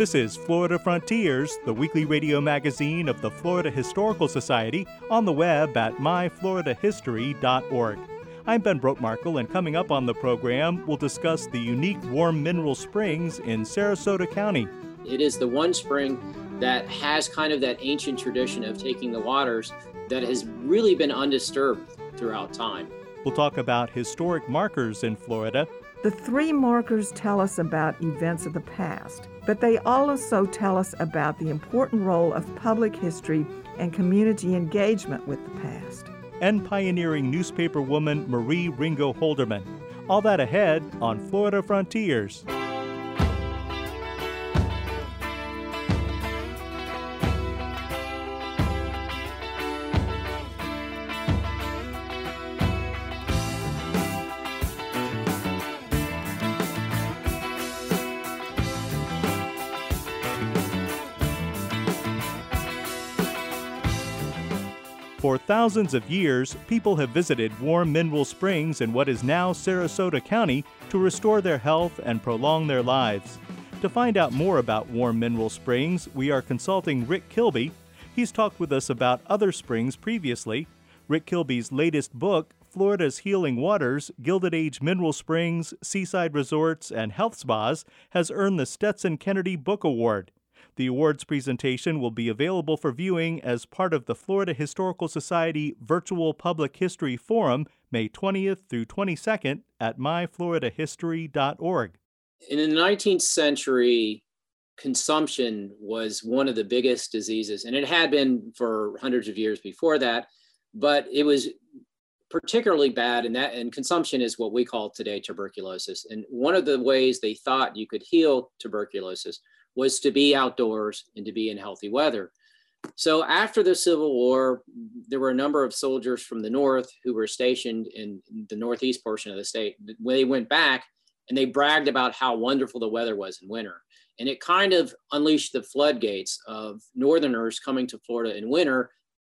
This is Florida Frontiers, the weekly radio magazine of the Florida Historical Society, on the web at myfloridahistory.org. I'm Ben Brotemarkle, and coming up on the program, we'll discuss the unique warm mineral springs in Sarasota County. It is the one spring that has kind of that ancient tradition of taking the waters that has really been undisturbed throughout time. We'll talk about historic markers in Florida the three markers tell us about events of the past, but they also tell us about the important role of public history and community engagement with the past. And pioneering newspaper woman Marie Ringo Holderman. All that ahead on Florida Frontiers. Thousands of years, people have visited warm mineral springs in what is now Sarasota County to restore their health and prolong their lives. To find out more about warm mineral springs, we are consulting Rick Kilby. He's talked with us about other springs previously. Rick Kilby's latest book, Florida's Healing Waters Gilded Age Mineral Springs, Seaside Resorts, and Health Spas, has earned the Stetson Kennedy Book Award. The awards presentation will be available for viewing as part of the Florida Historical Society Virtual Public History Forum, May 20th through 22nd at myfloridahistory.org. In the 19th century, consumption was one of the biggest diseases, and it had been for hundreds of years before that, but it was particularly bad and that and consumption is what we call today tuberculosis and one of the ways they thought you could heal tuberculosis was to be outdoors and to be in healthy weather. So after the Civil War, there were a number of soldiers from the North who were stationed in the Northeast portion of the state. When They went back and they bragged about how wonderful the weather was in winter. And it kind of unleashed the floodgates of Northerners coming to Florida in winter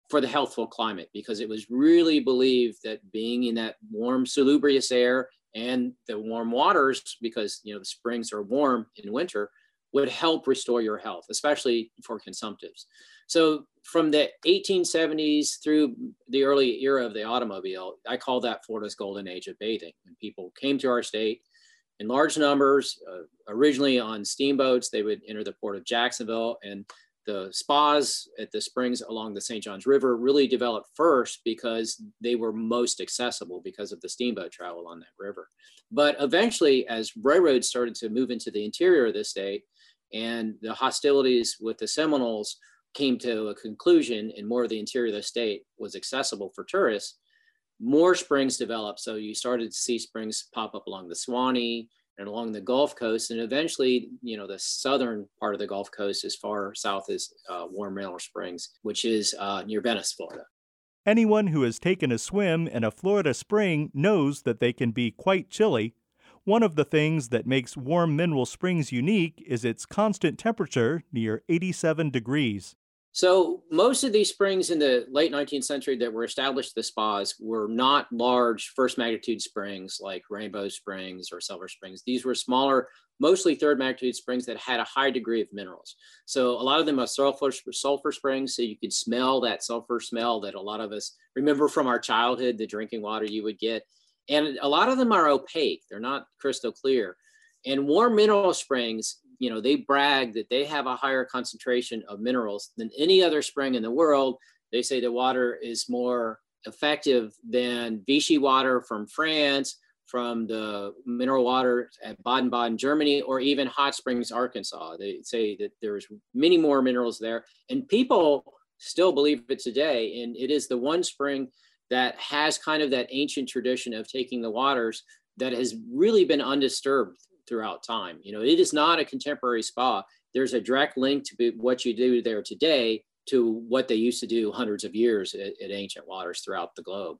for the healthful climate because it was really believed that being in that warm, salubrious air and the warm waters, because you know the springs are warm in winter, would help restore your health, especially for consumptives. So from the 1870s through the early era of the automobile, I call that Florida's golden age of bathing. When people came to our state in large numbers, uh, originally on steamboats, they would enter the port of Jacksonville and the spas at the springs along the St. Johns River really developed first because they were most accessible because of the steamboat travel on that river. But eventually, as railroads started to move into the interior of the state, and the hostilities with the Seminoles came to a conclusion and more of the interior of the state was accessible for tourists, more springs developed. So you started to see springs pop up along the Suwannee and along the Gulf Coast. And eventually, you know, the southern part of the Gulf Coast as far south as uh, Warm Mineral Springs, which is uh, near Venice, Florida. Anyone who has taken a swim in a Florida spring knows that they can be quite chilly one of the things that makes warm mineral springs unique is its constant temperature near 87 degrees. So, most of these springs in the late 19th century that were established the spas were not large first magnitude springs like Rainbow Springs or Silver Springs. These were smaller, mostly third magnitude springs that had a high degree of minerals. So, a lot of them are sulfur, sulfur springs, so you could smell that sulfur smell that a lot of us remember from our childhood, the drinking water you would get and a lot of them are opaque. They're not crystal clear. And warm mineral springs you know they brag that they have a higher concentration of minerals than any other spring in the world. They say the water is more effective than vichy water from france from the mineral water at baden-baden germany or even hot springs arkansas. They say that there's many more minerals there. And people still believe it today. And it is the one spring that has kind of that ancient tradition of taking the waters that has really been undisturbed throughout time. You know, it is not a contemporary spa. There's a direct link to what you do there today to what they used to do hundreds of years at, at ancient waters throughout the globe.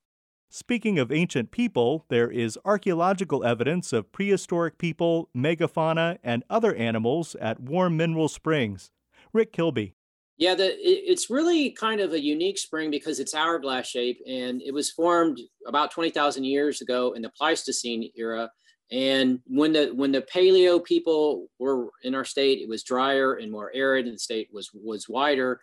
Speaking of ancient people, there is archaeological evidence of prehistoric people, megafauna, and other animals at Warm Mineral Springs. Rick Kilby. Yeah, the, it's really kind of a unique spring because it's hourglass shape and it was formed about 20,000 years ago in the Pleistocene era. And when the when the paleo people were in our state, it was drier and more arid, and the state was was wider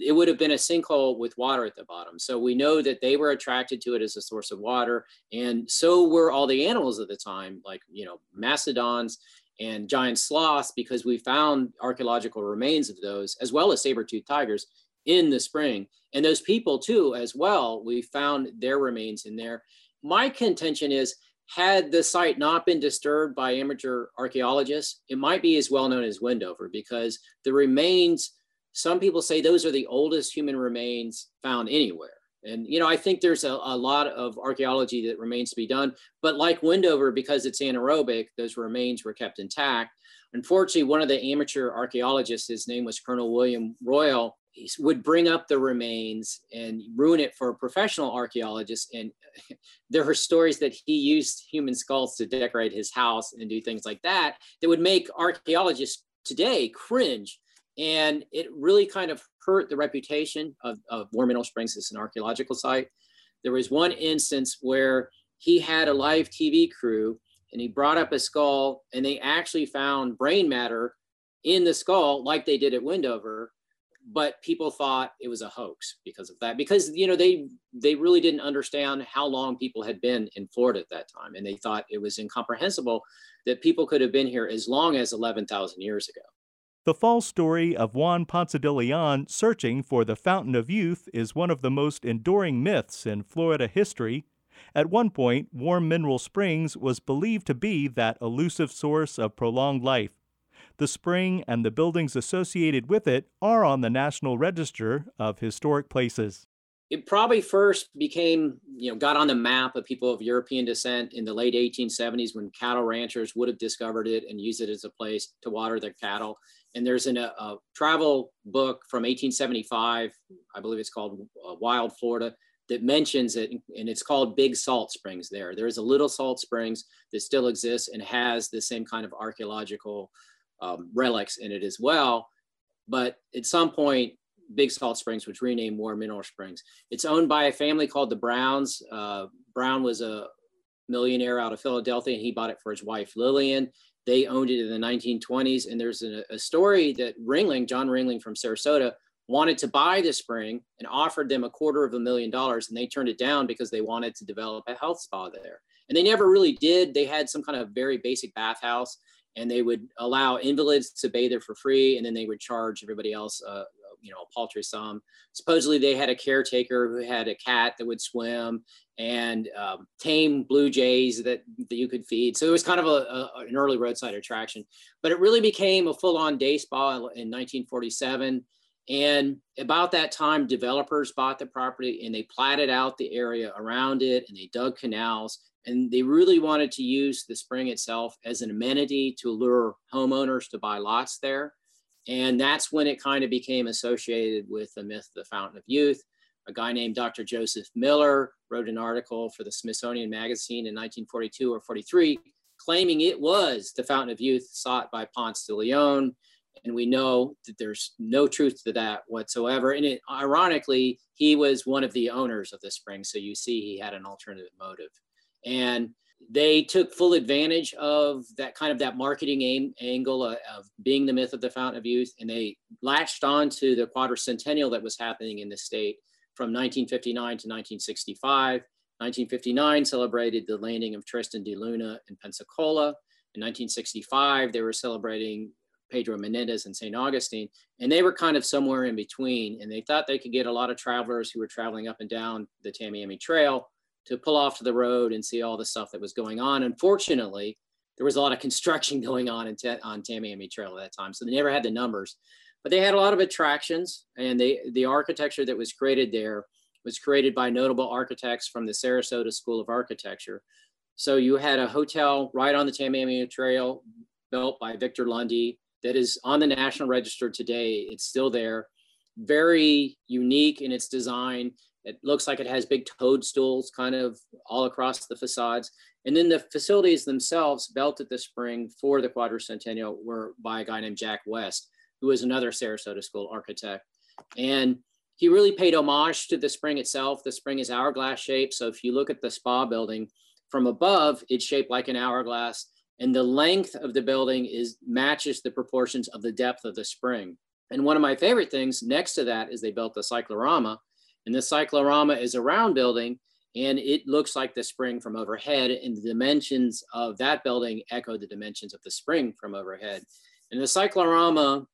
it would have been a sinkhole with water at the bottom. So we know that they were attracted to it as a source of water. And so were all the animals at the time, like, you know, mastodons and giant sloths, because we found archaeological remains of those, as well as saber-toothed tigers in the spring. And those people too, as well, we found their remains in there. My contention is, had the site not been disturbed by amateur archaeologists, it might be as well known as Windover because the remains some people say those are the oldest human remains found anywhere. And, you know, I think there's a, a lot of archaeology that remains to be done. But like Windover, because it's anaerobic, those remains were kept intact. Unfortunately, one of the amateur archaeologists, his name was Colonel William Royal, he would bring up the remains and ruin it for professional archaeologists. And there are stories that he used human skulls to decorate his house and do things like that that would make archaeologists today cringe and it really kind of hurt the reputation of, of Warm Mineral Springs as an archaeological site. There was one instance where he had a live TV crew and he brought up a skull and they actually found brain matter in the skull like they did at Windover but people thought it was a hoax because of that because you know they they really didn't understand how long people had been in Florida at that time and they thought it was incomprehensible that people could have been here as long as 11,000 years ago the false story of Juan Ponce de Leon searching for the Fountain of Youth is one of the most enduring myths in Florida history. At one point, Warm Mineral Springs was believed to be that elusive source of prolonged life. The spring and the buildings associated with it are on the National Register of Historic Places it probably first became, you know, got on the map of people of European descent in the late 1870s when cattle ranchers would have discovered it and used it as a place to water their cattle. And there's an, a, a travel book from 1875, I believe it's called uh, Wild Florida, that mentions it, and it's called Big Salt Springs there. There is a little salt springs that still exists and has the same kind of archaeological um, relics in it as well. But at some point, Big Salt Springs, which renamed Warm Mineral Springs. It's owned by a family called the Browns. Uh, Brown was a millionaire out of Philadelphia, and he bought it for his wife Lillian. They owned it in the 1920s, and there's a, a story that Ringling, John Ringling from Sarasota, wanted to buy the spring and offered them a quarter of a million dollars, and they turned it down because they wanted to develop a health spa there. And they never really did. They had some kind of very basic bathhouse, and they would allow invalids to bathe there for free, and then they would charge everybody else uh, you know a paltry sum. Supposedly they had a caretaker who had a cat that would swim and um, tame blue jays that, that you could feed. So it was kind of a, a, an early roadside attraction, but it really became a full-on day spa in 1947. And about that time, developers bought the property and they platted out the area around it and they dug canals. And they really wanted to use the spring itself as an amenity to lure homeowners to buy lots there. And that's when it kind of became associated with the myth of the Fountain of Youth. A guy named Dr. Joseph Miller wrote an article for the Smithsonian Magazine in 1942 or 43, claiming it was the Fountain of Youth sought by Ponce de Leon. And we know that there's no truth to that whatsoever. And it, ironically, he was one of the owners of the spring. So you see, he had an alternative motive. And they took full advantage of that kind of that marketing aim, angle of, of, being the myth of the fountain of youth and they latched on to the quadricentennial that was happening in the state from 1959 to 1965 1959 celebrated the landing of tristan de luna in pensacola in 1965 they were celebrating pedro menendez and st augustine and they were kind of somewhere in between and they thought they could get a lot of travelers who were traveling up and down the tamiami trail to pull off to the road and see all the stuff that was going on. Unfortunately, there was a lot of construction going on in on Tamiami Trail at that time, so they never had the numbers. But they had a lot of attractions, and they the architecture that was created there was created by notable architects from the Sarasota School of Architecture. So you had a hotel right on the Tamiami Trail built by Victor Lundy that is on the National Register today. It's still there. Very unique in its design. It looks like it has big toadstools kind of all across the facades. And then the facilities themselves built at the spring for the quadricentennial were by a guy named Jack West, who was another Sarasota School architect. And he really paid homage to the spring itself. The spring is hourglass shaped. So if you look at the spa building from above, it's shaped like an hourglass. And the length of the building is matches the proportions of the depth of the spring. And one of my favorite things next to that is they built the cyclorama. And the cyclorama is a round building and it looks like the spring from overhead and the dimensions of that building echo the dimensions of the spring from overhead. And the cyclorama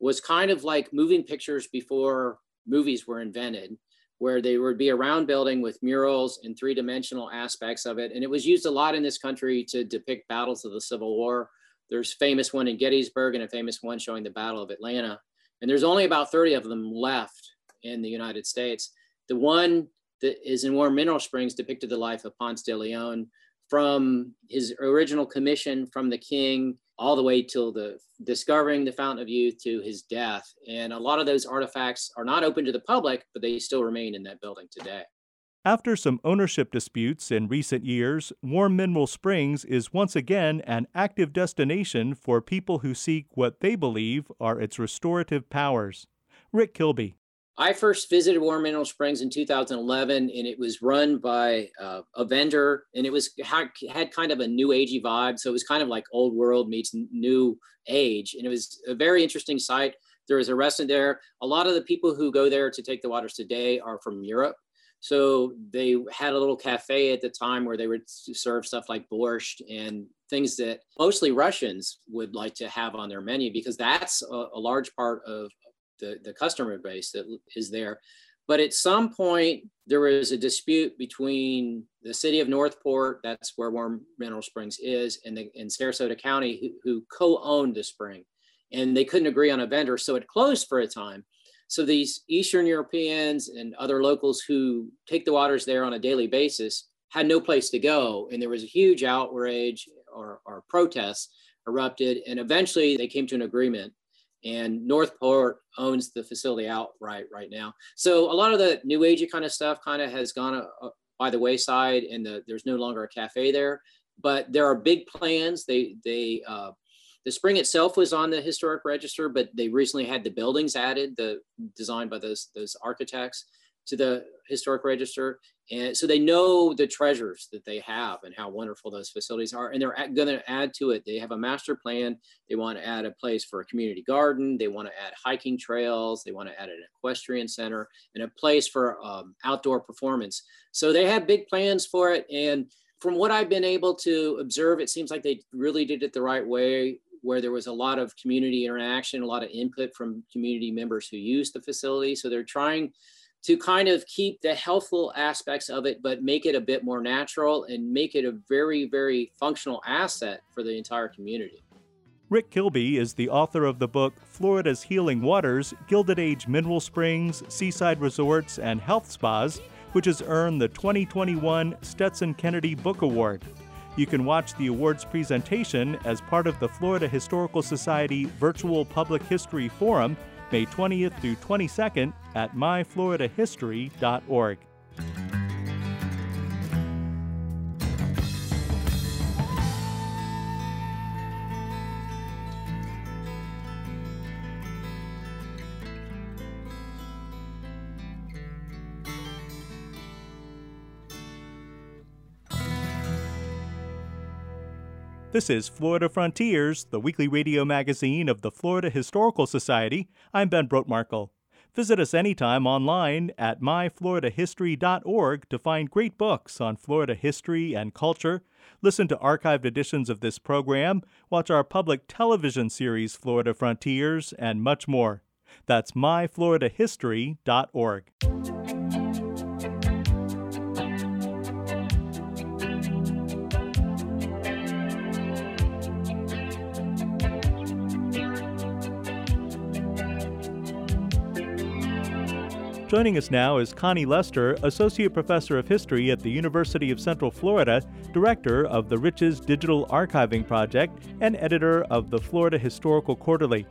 was kind of like moving pictures before movies were invented, where they would be a round building with murals and three-dimensional aspects of it. And it was used a lot in this country to depict battles of the Civil War. There's famous one in Gettysburg and a famous one showing the Battle of Atlanta. And there's only about 30 of them left in the United States. The one that is in Warm Mineral Springs depicted the life of Ponce de Leon from his original commission from the king all the way till the discovering the fountain of youth to his death and a lot of those artifacts are not open to the public but they still remain in that building today after some ownership disputes in recent years, Warm Mineral Springs is once again an active destination for people who seek what they believe are its restorative powers. Rick Kilby. I first visited Warm Mineral Springs in 2011, and it was run by uh, a vendor, and it was had, had kind of a new agey vibe. So it was kind of like old world meets new age, and it was a very interesting site. There was a restaurant there. A lot of the people who go there to take the waters today are from Europe. So they had a little cafe at the time where they would serve stuff like borscht and things that mostly Russians would like to have on their menu because that's a, a large part of, the, the customer base that is there. But at some point, there was a dispute between the city of North Port, that's where Warm Mineral Springs is, and, the, and Sarasota County, who, who co owned the spring. And they couldn't agree on a vendor, so it closed for a time. So these Eastern Europeans and other locals who take the waters there on a daily basis had no place to go. And there was a huge outrage or, or protests erupted. And eventually they came to an agreement and North Port owns the facility outright right now. So a lot of the new agey kind of stuff kind of has gone uh, uh, by the wayside, and the, there's no longer a cafe there. But there are big plans. They they uh, the spring itself was on the historic register, but they recently had the buildings added, the designed by those those architects to the historic register. And so they know the treasures that they have and how wonderful those facilities are. And they're going to add to it. They have a master plan. They want to add a place for a community garden. They want to add hiking trails. They want to add an equestrian center and a place for um, outdoor performance. So they have big plans for it. And from what I've been able to observe, it seems like they really did it the right way where there was a lot of community interaction, a lot of input from community members who use the facility. So they're trying to kind of keep the healthful aspects of it, but make it a bit more natural and make it a very, very functional asset for the entire community. Rick Kilby is the author of the book Florida's Healing Waters Gilded Age Mineral Springs, Seaside Resorts, and Health Spas, which has earned the 2021 Stetson Kennedy Book Award. You can watch the awards presentation as part of the Florida Historical Society Virtual Public History Forum May 20th through 22nd at myfloridahistory.org. This is Florida Frontiers, the weekly radio magazine of the Florida Historical Society. I'm Ben Brotemarkle. Visit us anytime online at myfloridahistory.org to find great books on Florida history and culture, listen to archived editions of this program, watch our public television series Florida Frontiers, and much more. That's myfloridahistory.org. Joining us now is Connie Lester, Associate Professor of History at the University of Central Florida, Director of the Riches Digital Archiving Project, and editor of the Florida Historical Quarterly.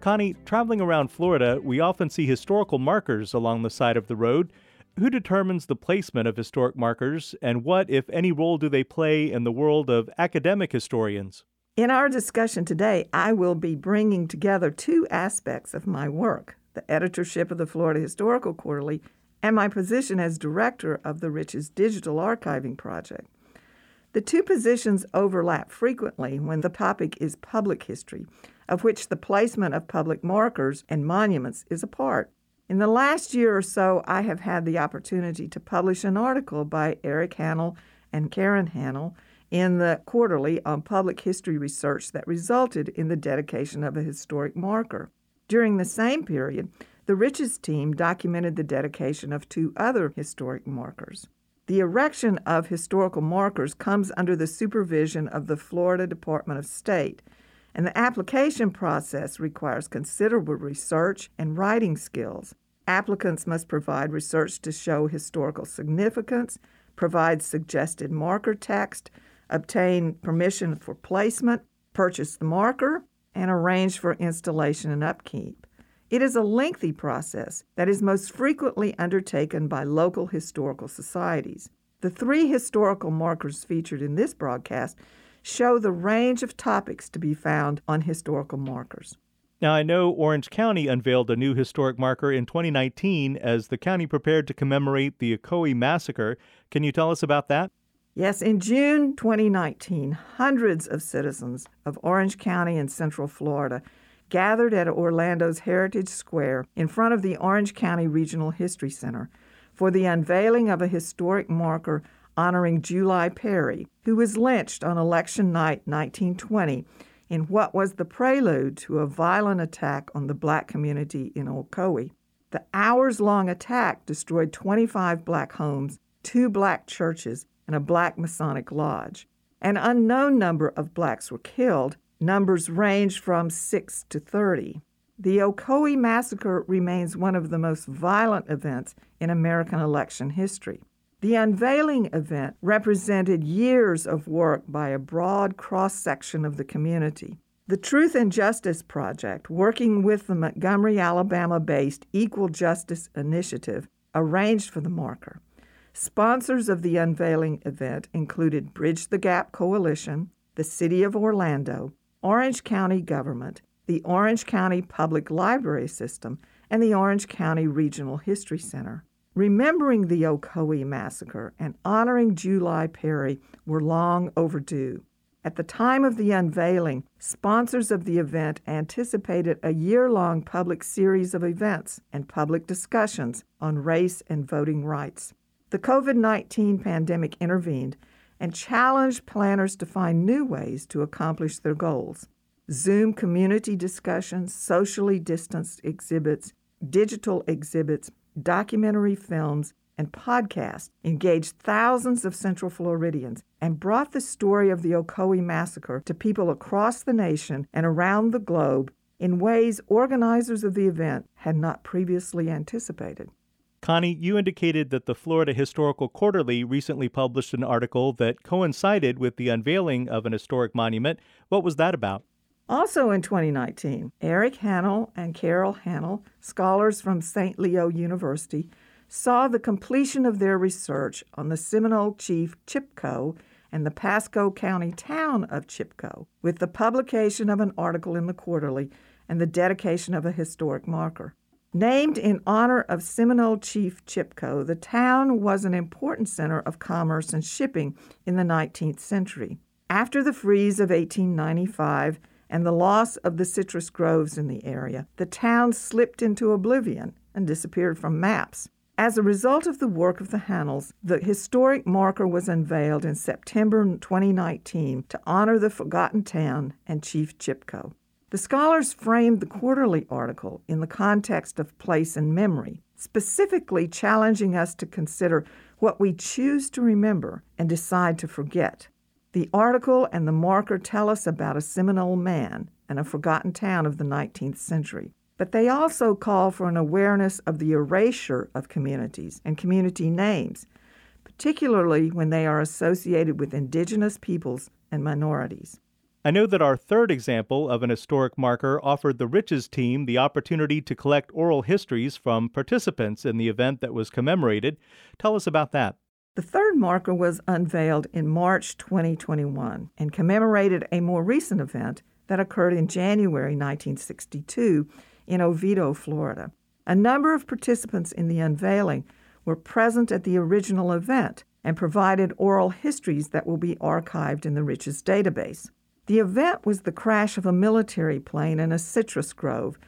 Connie, traveling around Florida, we often see historical markers along the side of the road. Who determines the placement of historic markers, and what, if any, role do they play in the world of academic historians? In our discussion today, I will be bringing together two aspects of my work the editorship of the Florida Historical Quarterly, and my position as director of the Riches Digital Archiving Project. The two positions overlap frequently when the topic is public history, of which the placement of public markers and monuments is a part. In the last year or so, I have had the opportunity to publish an article by Eric Hannell and Karen Hannell in the quarterly on public history research that resulted in the dedication of a historic marker. During the same period, the Riches team documented the dedication of two other historic markers. The erection of historical markers comes under the supervision of the Florida Department of State, and the application process requires considerable research and writing skills. Applicants must provide research to show historical significance, provide suggested marker text, obtain permission for placement, purchase the marker, and arrange for installation and upkeep. It is a lengthy process that is most frequently undertaken by local historical societies. The three historical markers featured in this broadcast show the range of topics to be found on historical markers. Now, I know Orange County unveiled a new historic marker in 2019 as the county prepared to commemorate the Ocoee Massacre. Can you tell us about that? Yes, in June 2019, hundreds of citizens of Orange County and Central Florida gathered at Orlando's Heritage Square in front of the Orange County Regional History Center for the unveiling of a historic marker honoring July Perry, who was lynched on election night 1920 in what was the prelude to a violent attack on the black community in Ocoee. The hours long attack destroyed 25 black homes, two black churches, and a black Masonic lodge. An unknown number of blacks were killed. Numbers ranged from 6 to 30. The Ocoee Massacre remains one of the most violent events in American election history. The unveiling event represented years of work by a broad cross section of the community. The Truth and Justice Project, working with the Montgomery, Alabama based Equal Justice Initiative, arranged for the marker. Sponsors of the unveiling event included Bridge the Gap Coalition, the City of Orlando, Orange County Government, the Orange County Public Library System, and the Orange County Regional History Center. Remembering the Ocoee Massacre and honoring July Perry were long overdue. At the time of the unveiling, sponsors of the event anticipated a year long public series of events and public discussions on race and voting rights. The COVID 19 pandemic intervened and challenged planners to find new ways to accomplish their goals. Zoom community discussions, socially distanced exhibits, digital exhibits, documentary films, and podcasts engaged thousands of Central Floridians and brought the story of the Ocoee Massacre to people across the nation and around the globe in ways organizers of the event had not previously anticipated. Connie, you indicated that the Florida Historical Quarterly recently published an article that coincided with the unveiling of an historic monument. What was that about? Also in 2019, Eric Hannell and Carol Hannell, scholars from St. Leo University, saw the completion of their research on the Seminole chief Chipco and the Pasco County town of Chipco, with the publication of an article in the quarterly and the dedication of a historic marker. Named in honor of Seminole Chief Chipco, the town was an important center of commerce and shipping in the 19th century. After the freeze of 1895 and the loss of the citrus groves in the area, the town slipped into oblivion and disappeared from maps. As a result of the work of the Hannells, the historic marker was unveiled in September 2019 to honor the forgotten town and Chief Chipco. The scholars framed the quarterly article in the context of place and memory, specifically challenging us to consider what we choose to remember and decide to forget. The article and the marker tell us about a Seminole man and a forgotten town of the 19th century. but they also call for an awareness of the erasure of communities and community names, particularly when they are associated with indigenous peoples and minorities. I know that our third example of an historic marker offered the Riches team the opportunity to collect oral histories from participants in the event that was commemorated. Tell us about that. The third marker was unveiled in March 2021 and commemorated a more recent event that occurred in January 1962 in Oviedo, Florida. A number of participants in the unveiling were present at the original event and provided oral histories that will be archived in the Riches database. The event was the crash of a military plane in a citrus grove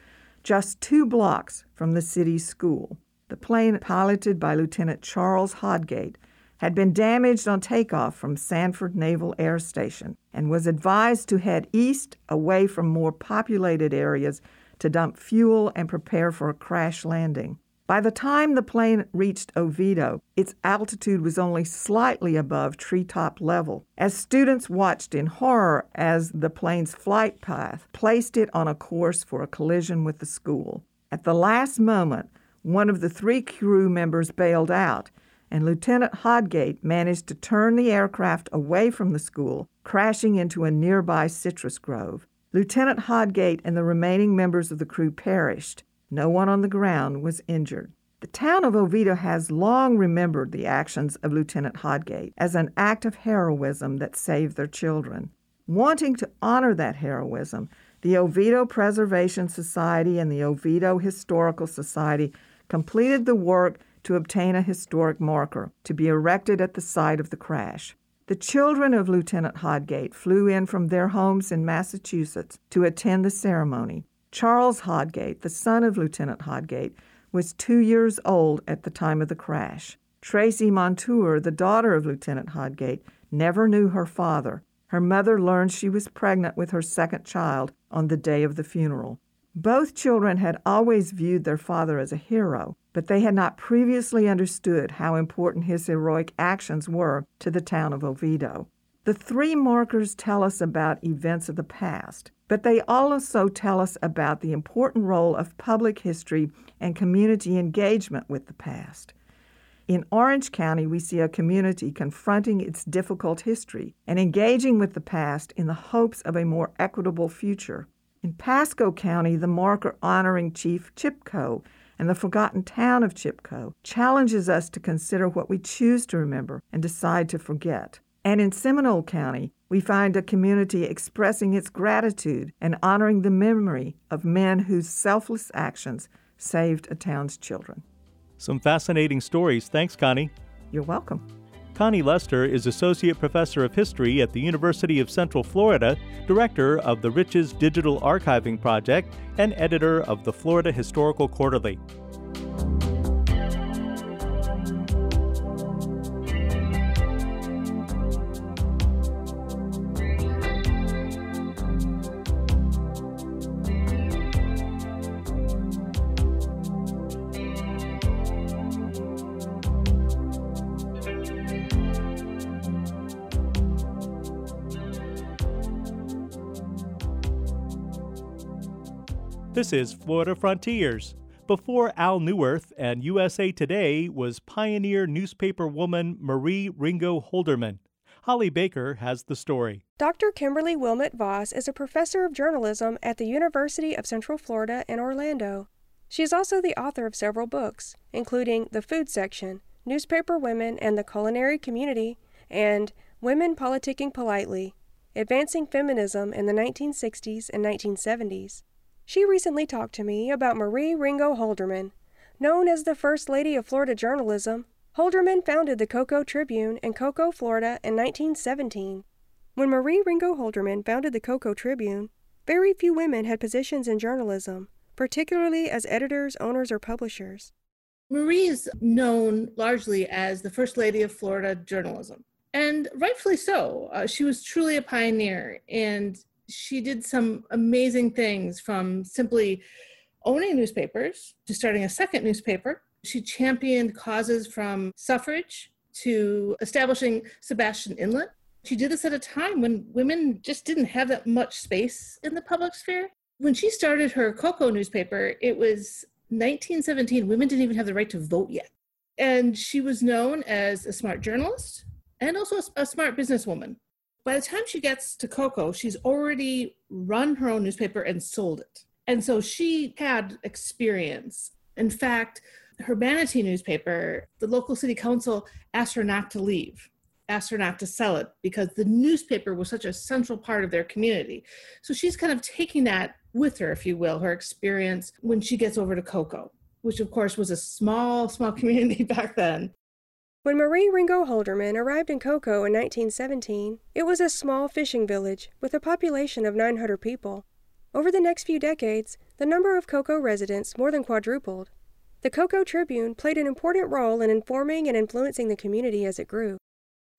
just two blocks from the city's school. The plane, piloted by Lieutenant Charles Hodgate, had been damaged on takeoff from Sanford Naval Air Station and was advised to head east away from more populated areas to dump fuel and prepare for a crash landing. By the time the plane reached Oviedo, its altitude was only slightly above treetop level. As students watched in horror as the plane's flight path placed it on a course for a collision with the school. At the last moment, one of the three crew members bailed out, and Lieutenant Hodgate managed to turn the aircraft away from the school, crashing into a nearby citrus grove. Lieutenant Hodgate and the remaining members of the crew perished. No one on the ground was injured. The town of Oviedo has long remembered the actions of Lieutenant Hodgate as an act of heroism that saved their children. Wanting to honor that heroism, the Oviedo Preservation Society and the Oviedo Historical Society completed the work to obtain a historic marker to be erected at the site of the crash. The children of Lieutenant Hodgate flew in from their homes in Massachusetts to attend the ceremony. Charles Hodgate, the son of Lieutenant Hodgate, was two years old at the time of the crash. Tracy Montour, the daughter of Lieutenant Hodgate, never knew her father. Her mother learned she was pregnant with her second child on the day of the funeral. Both children had always viewed their father as a hero, but they had not previously understood how important his heroic actions were to the town of Oviedo. The three markers tell us about events of the past, but they also tell us about the important role of public history and community engagement with the past. In Orange County, we see a community confronting its difficult history and engaging with the past in the hopes of a more equitable future. In Pasco County, the marker honoring Chief Chipco and the forgotten town of Chipco challenges us to consider what we choose to remember and decide to forget. And in Seminole County, we find a community expressing its gratitude and honoring the memory of men whose selfless actions saved a town's children. Some fascinating stories. Thanks, Connie. You're welcome. Connie Lester is Associate Professor of History at the University of Central Florida, Director of the Riches Digital Archiving Project, and Editor of the Florida Historical Quarterly. This is Florida Frontiers. Before Al Neuharth and USA Today was pioneer newspaper woman Marie Ringo Holderman. Holly Baker has the story. Dr. Kimberly Wilmot Voss is a professor of journalism at the University of Central Florida in Orlando. She is also the author of several books, including The Food Section, Newspaper Women and the Culinary Community, and Women Politicking Politely Advancing Feminism in the 1960s and 1970s. She recently talked to me about Marie Ringo Holderman. Known as the First Lady of Florida Journalism, Holderman founded the Cocoa Tribune in Cocoa, Florida in 1917. When Marie Ringo Holderman founded the Cocoa Tribune, very few women had positions in journalism, particularly as editors, owners, or publishers. Marie is known largely as the First Lady of Florida journalism, and rightfully so. Uh, she was truly a pioneer, and she did some amazing things from simply owning newspapers to starting a second newspaper. She championed causes from suffrage to establishing Sebastian Inlet. She did this at a time when women just didn't have that much space in the public sphere. When she started her Cocoa newspaper, it was 1917. Women didn't even have the right to vote yet. And she was known as a smart journalist and also a, smart businesswoman. By the time she gets to Cocoa, she's already run her own newspaper and sold it. And so she had experience. In fact, her Manatee newspaper, the local city council asked her not to leave, asked her not to sell it because the newspaper was such a central part of their community. So she's kind of taking that with her, if you will, her experience when she gets over to Cocoa, which of course was a small, small community back then. When Marie Ringo Holderman arrived in Cocoa in 1917, it was a small fishing village with a population of 900 people. Over the next few decades, the number of Cocoa residents more than quadrupled. The Cocoa Tribune played an important role in informing and influencing the community as it grew.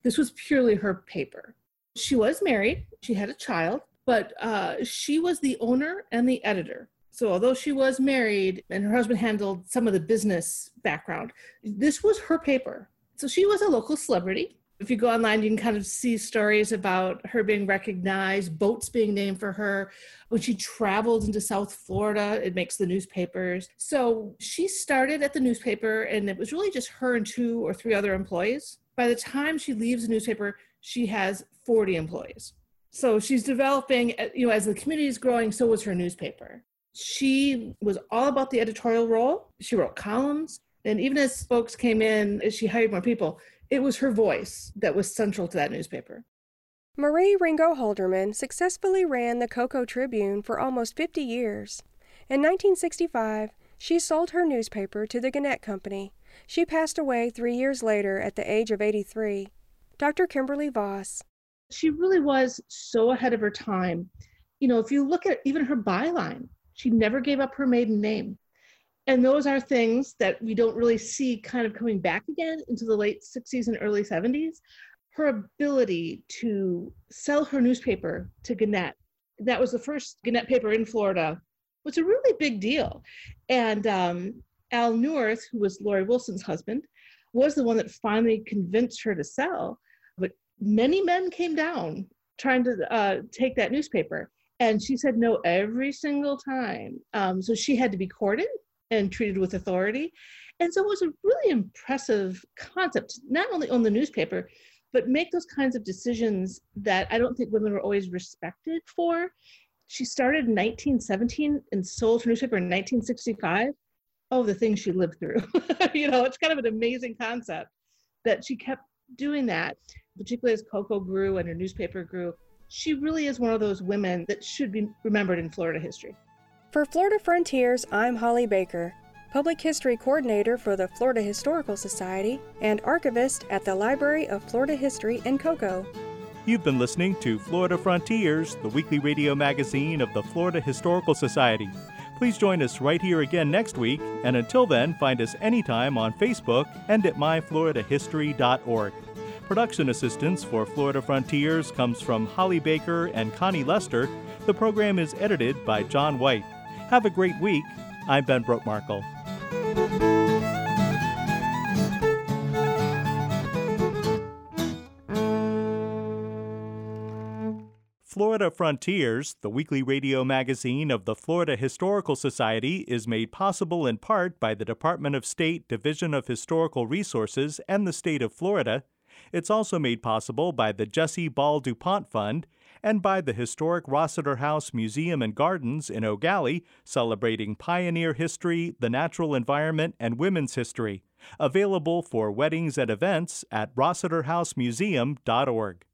This was purely her paper. She was married, she had a child, but uh, she was the owner and the editor. So, although she was married and her husband handled some of the business background, this was her paper. So she was a local celebrity. If you go online, you can kind of see stories about her being recognized, boats being named for her. When she traveled into South Florida, it makes the newspapers. So she started at the newspaper, and it was really just her and two or three other employees. By the time she leaves the newspaper, she has 40 employees. So she's developing, you know, as the community is growing, so was her newspaper. She was all about the editorial role. She wrote columns. And even as folks came in, as she hired more people, it was her voice that was central to that newspaper. Marie Ringo Holderman successfully ran the Cocoa Tribune for almost 50 years. In 1965, she sold her newspaper to the Gannett Company. She passed away three years later at the age of 83. Dr. Kimberly Voss. She really was so ahead of her time. You know, if you look at even her byline, she never gave up her maiden name and those are things that we don't really see kind of coming back again into the late 60s and early 70s her ability to sell her newspaper to gannett that was the first gannett paper in florida was a really big deal. And um, al neuharth who was lori wilson's husband was the one that finally convinced her to sell but many men came down trying to uh, take that newspaper. And she said no every single time. Um, so she had to be courted and treated with authority. And so it was a really impressive concept, not only on the newspaper, but make those kinds of decisions that I don't think women were always respected for. She started in 1917 and sold her newspaper in 1965. Oh, the things she lived through. you know, it's kind of an amazing concept that she kept doing that, particularly as Cocoa grew and her newspaper grew. She really is one of those women that should be remembered in Florida history. For Florida Frontiers, I'm Holly Baker, Public History Coordinator for the Florida Historical Society and archivist at the Library of Florida History in Cocoa. You've been listening to Florida Frontiers, the weekly radio magazine of the Florida Historical Society. Please join us right here again next week, and until then, find us anytime on Facebook and at myfloridahistory.org. Production assistance for Florida Frontiers comes from Holly Baker and Connie Lester. The program is edited by John White. Have a great week. I'm Ben Brotemarkle. Florida Frontiers, the weekly radio magazine of the Florida Historical Society, is made possible in part by the Department of State Division of Historical Resources and the state of Florida. It's also made possible by the Jessie Ball DuPont Fund and by the historic Rossiter House Museum and Gardens in Gallie, celebrating pioneer history, the natural environment, and women's history. Available for weddings and events at rossiterhousemuseum.org.